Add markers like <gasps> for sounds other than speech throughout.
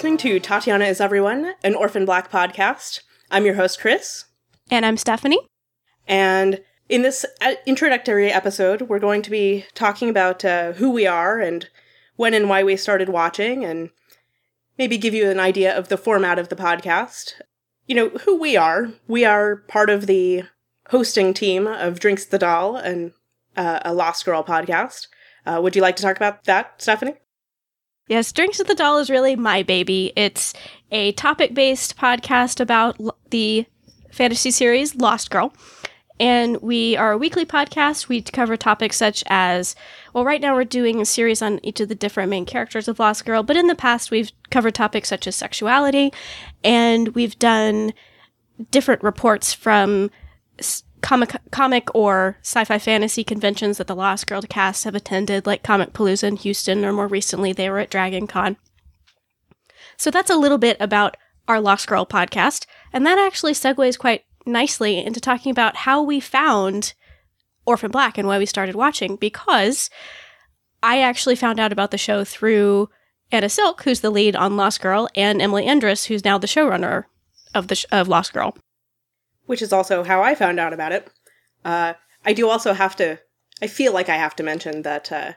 Listening to Tatiana is Everyone, an Orphan Black podcast. I'm your host, Kris. And I'm Stephanie. And in this uh, introductory episode, we're going to be talking about uh, who we are and when and why we started watching, and maybe give you an idea of the format of the podcast. You know, who we are. We are part of the hosting team of Drinks the Dal and uh, a Lost Girl podcast. Uh, would you like to talk about that, Stephanie? Yes, Drinks with the Dal is really my baby. It's a topic based podcast about l- the fantasy series Lost Girl. And we are a weekly podcast. We cover topics such as, well, right now we're doing a series on each of the different main characters of Lost Girl, but in the past we've covered topics such as sexuality, and we've done different reports from s- comic comic or sci-fi fantasy conventions that the Lost Girl cast have attended, like Comicpalooza in Houston, or more recently they were at Dragon Con. So that's a little bit about our Lost Girl podcast, and that actually segues quite nicely into talking about how we found Orphan Black and why we started watching, because I actually found out about the show through Anna Silk, who's the lead on Lost Girl, and Emily Andras, who's now the showrunner of the sh- of Lost Girl. Which is also how I found out about it. Uh, I do also have to, I feel like I have to mention that uh,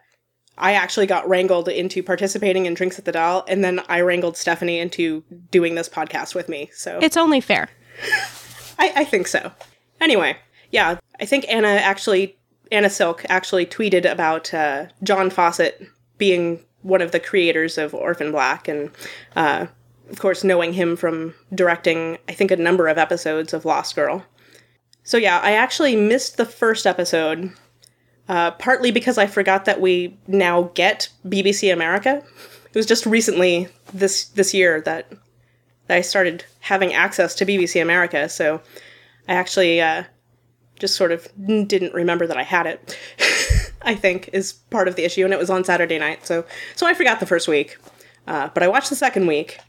I actually got wrangled into participating in Drinks at the Dal, and then I wrangled Stephanie into doing this podcast with me. So It's only fair. I, I think so. Anyway, yeah, I think Anna actually, Anna Silk actually tweeted about uh, John Fawcett being one of the creators of Orphan Black, and uh, of course, knowing him from directing, I think, a number of episodes of Lost Girl. So yeah, I actually missed the first episode, uh, partly because I forgot that we now get BBC America. It was just recently this this year that that I started having access to BBC America, so I actually uh, just sort of didn't remember that I had it. <laughs> I think is part of the issue, and it was on Saturday night, so so I forgot the first week, uh, but I watched the second week,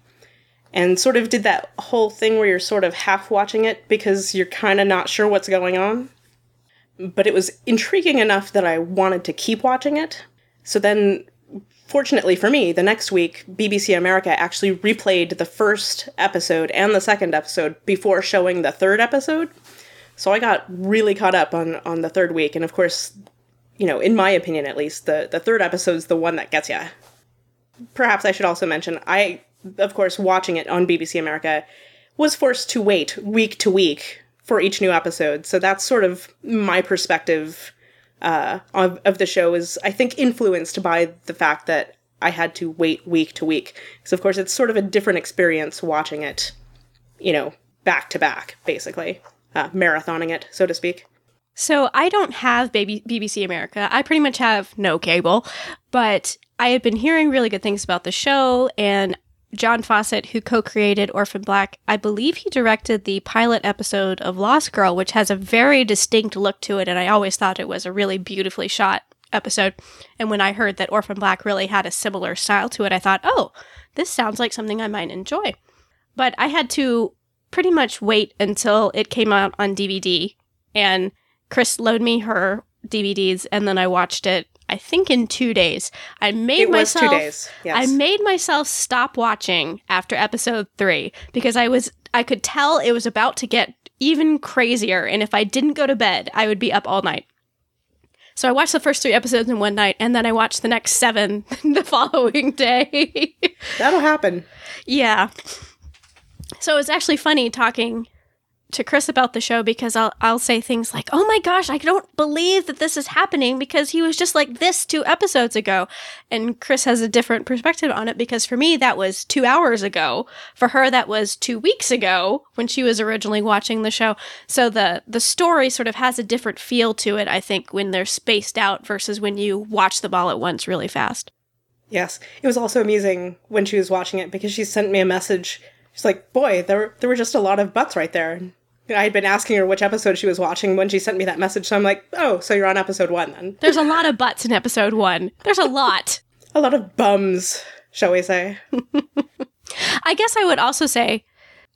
and sort of did that whole thing where you're sort of half watching it because you're kind of not sure what's going on. But it was intriguing enough that I wanted to keep watching it. So then fortunately for me, the next week, BBC America actually replayed the first episode and the second episode before showing the third episode. So I got really caught up on on the third week, and of course, you know, in my opinion at least, the the third episode's the one that gets you. Perhaps I should also mention I, of course, watching it on BBC America, was forced to wait week to week for each new episode. So that's sort of my perspective uh, of, of the show is, I think, influenced by the fact that I had to wait week to week. Because, of course, it's sort of a different experience watching it, you know, back to back, basically, uh, marathoning it, so to speak. So I don't have baby BBC America. I pretty much have no cable, but I had been hearing really good things about the show and John Fawcett, who co-created Orphan Black, I believe he directed the pilot episode of Lost Girl, which has a very distinct look to it, and I always thought it was a really beautifully shot episode. And when I heard that Orphan Black really had a similar style to it, I thought, oh, this sounds like something I might enjoy. But I had to pretty much wait until it came out on DVD, and Kris loaned me her DVDs, and then I watched it. I think in two days. I made It was myself. two days. Yes. I made myself stop watching after episode three because I was I could tell it was about to get even crazier, and if I didn't go to bed, I would be up all night. So I watched the first three episodes in one night, and then I watched the next seven <laughs> the following day. That'll happen. yeah. So it's actually funny talking to Kris about the show because I'll I'll say things like, "Oh my gosh, I don't believe that this is happening because he was just like this 2 episodes ago." And Kris has a different perspective on it because for me that was 2 hours ago. For her that was 2 weeks ago when she was originally watching the show. So the the story sort of has a different feel to it, I think, when they're spaced out versus when you watch them all at once really fast. Yes. It was also amusing when she was watching it because she sent me a message. She's like, boy, there, there were just a lot of butts right there. I had been asking her which episode she was watching when she sent me that message, so I'm like, oh, so you're on episode one then. There's a lot of butts in episode 1. There's a lot. A lot of bums, shall we say. <laughs> I guess I would also say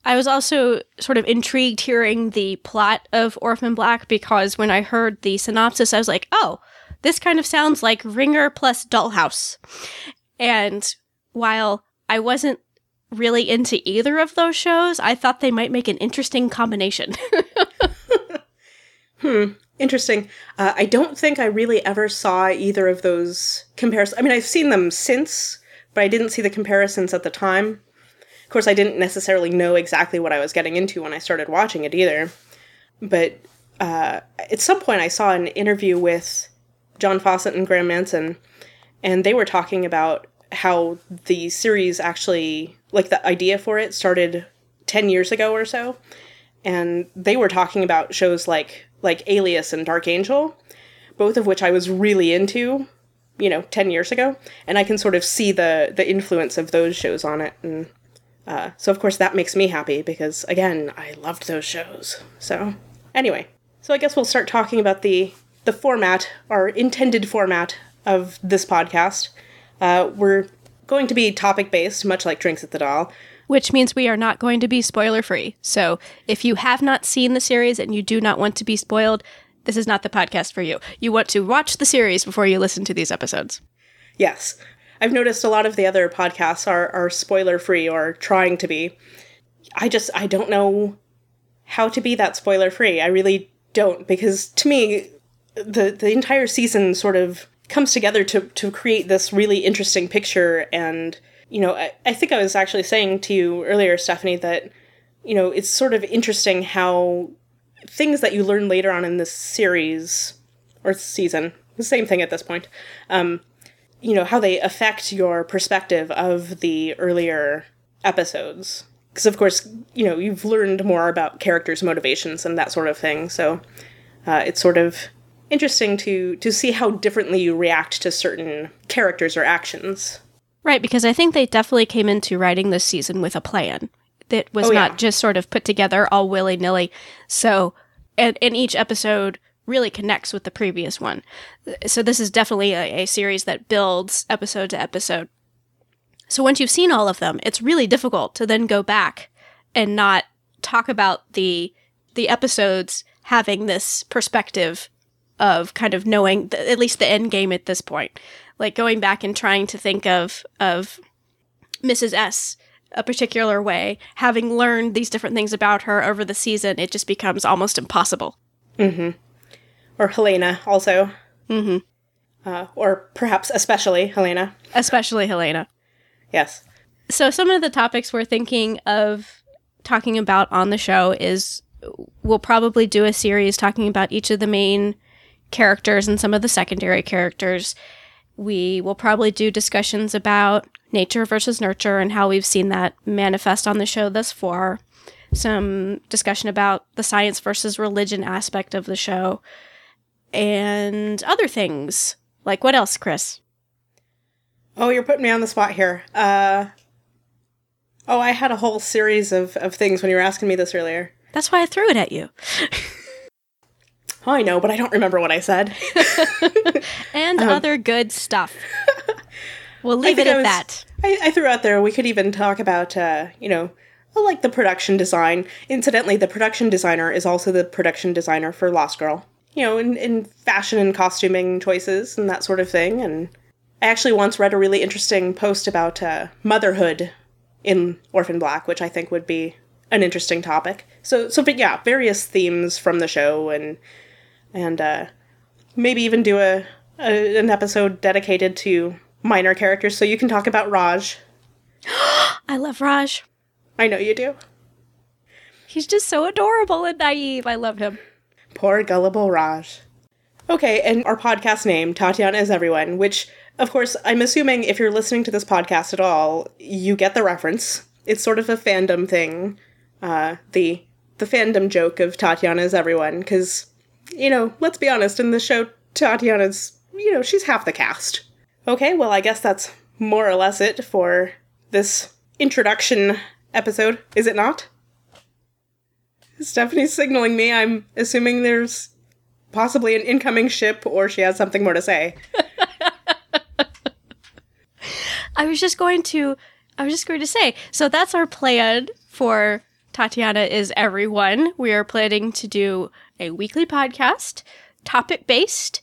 I was also sort of intrigued hearing the plot of Orphan Black because when I heard the synopsis, I was like, oh, this kind of sounds like Ringer plus Dollhouse. And while I wasn't really into either of those shows, I thought they might make an interesting combination. <laughs> hmm. Interesting. Uh, I don't think I really ever saw either of those comparisons. I mean, I've seen them since, but I didn't see the comparisons at the time. Of course, I didn't necessarily know exactly what I was getting into when I started watching it either. But uh, at some point, I saw an interview with John Fawcett and Graeme Manson, and they were talking about how the series actually, like the idea for it, started 10 years ago or so. And they were talking about shows like like Alias and Dark Angel, both of which I was really into, you know, 10 years ago, and I can sort of see the the influence of those shows on it and uh, so of course that makes me happy because again, I loved those shows. So, anyway, so I guess we'll start talking about the the format, our intended format of this podcast. Uh, we're going to be topic based, much like Drinks at the Dal which means we are not going to be spoiler free. So if you have not seen the series and you do not want to be spoiled, this is not the podcast for you. You want to watch the series before you listen to these episodes. Yes. I've noticed a lot of the other podcasts are, are spoiler free or trying to be. I just, I don't know how to be that spoiler free. I really don't, because to me, the, the entire season sort of comes together to, to create this really interesting picture and you know, I, I think I was actually saying to you earlier, Stephanie, that, you know, it's sort of interesting how things that you learn later on in this series or season, the same thing at this point, um, you know, how they affect your perspective of the earlier episodes. Because, of course, you know, you've learned more about characters' motivations and that sort of thing. So uh, it's sort of interesting to to see how differently you react to certain characters or actions Right, because I think they definitely came into writing this season with a plan that was oh, not yeah. just sort of put together all willy nilly. So, and, and each episode really connects with the previous one. So, this is definitely a, a series that builds episode to episode. So, once you've seen all of them, it's really difficult to then go back and not talk about the the episodes having this perspective of kind of knowing the, at least the end game at this point like going back and trying to think of of Mrs. S a particular way, having learned these different things about her over the season, it just becomes almost impossible. Mm-hmm. Or Helena also. Mm-hmm. Uh, or perhaps especially Helena. Especially Helena. Yes. So some of the topics we're thinking of talking about on the show is we'll probably do a series talking about each of the main characters and some of the secondary characters we will probably do discussions about nature versus nurture and how we've seen that manifest on the show thus far. Some discussion about the science versus religion aspect of the show and other things. Like what else, Kris? Oh, you're putting me on the spot here. Uh, oh, I had a whole series of, of things when you were asking me this earlier. That's why I threw it at you. <laughs> I know, but I don't remember what I said. <laughs> and um, other good stuff. We'll leave it at was, that. I, I, threw out there we could even talk about, uh, you know, like the production design. Incidentally, the production designer is also the production designer for Lost Girl. You know, in, in fashion and costuming choices and that sort of thing. And I actually once read a really interesting post about uh, motherhood in Orphan Black, which I think would be an interesting topic. So, so, but yeah, various themes from the show and and uh, maybe even do a, a an episode dedicated to minor characters so you can talk about Raj. <gasps> I love Raj. I know you do. He's just so adorable and naive. I love him. Poor gullible Raj. Okay, and our podcast name, Tatiana is Everyone, which, of course, I'm assuming if you're listening to this podcast at all, you get the reference. It's sort of a fandom thing. Uh, the the fandom joke of Tatiana is Everyone, because you know, let's be honest, in the show, Tatiana's, you know, she's half the cast. Okay, well, I guess that's more or less it for this introduction episode, is it not? Stephanie's signaling me. I'm assuming there's possibly an incoming ship or she has something more to say. <laughs> I was just going to I was just going to say, so that's our plan for Tatiana is everyone. We are planning to do a weekly podcast, topic based,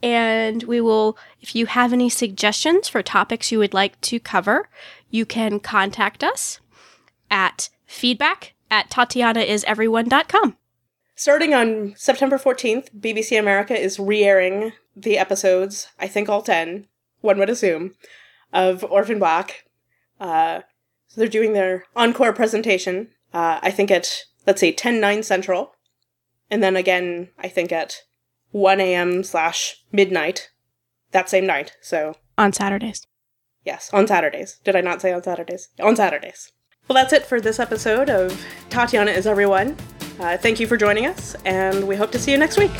and we will, if you have any suggestions for topics you would like to cover, you can contact us. at feedback at tatianaiseveryone.com. Starting on September 14th, BBC America is re airing the episodes, I think all 10, one would assume, of Orphan Black. Uh, so they're doing their encore presentation, uh, I think at, let's say, 10 9 Central. And then again, I think at 1 a.m. slash midnight that same night. So, On Saturdays. yes, on Saturdays. Did I not say on Saturdays? On Saturdays. Well, that's it for this episode of Tatiana is Everyone. Uh, thank you for joining us, and we hope to see you next week.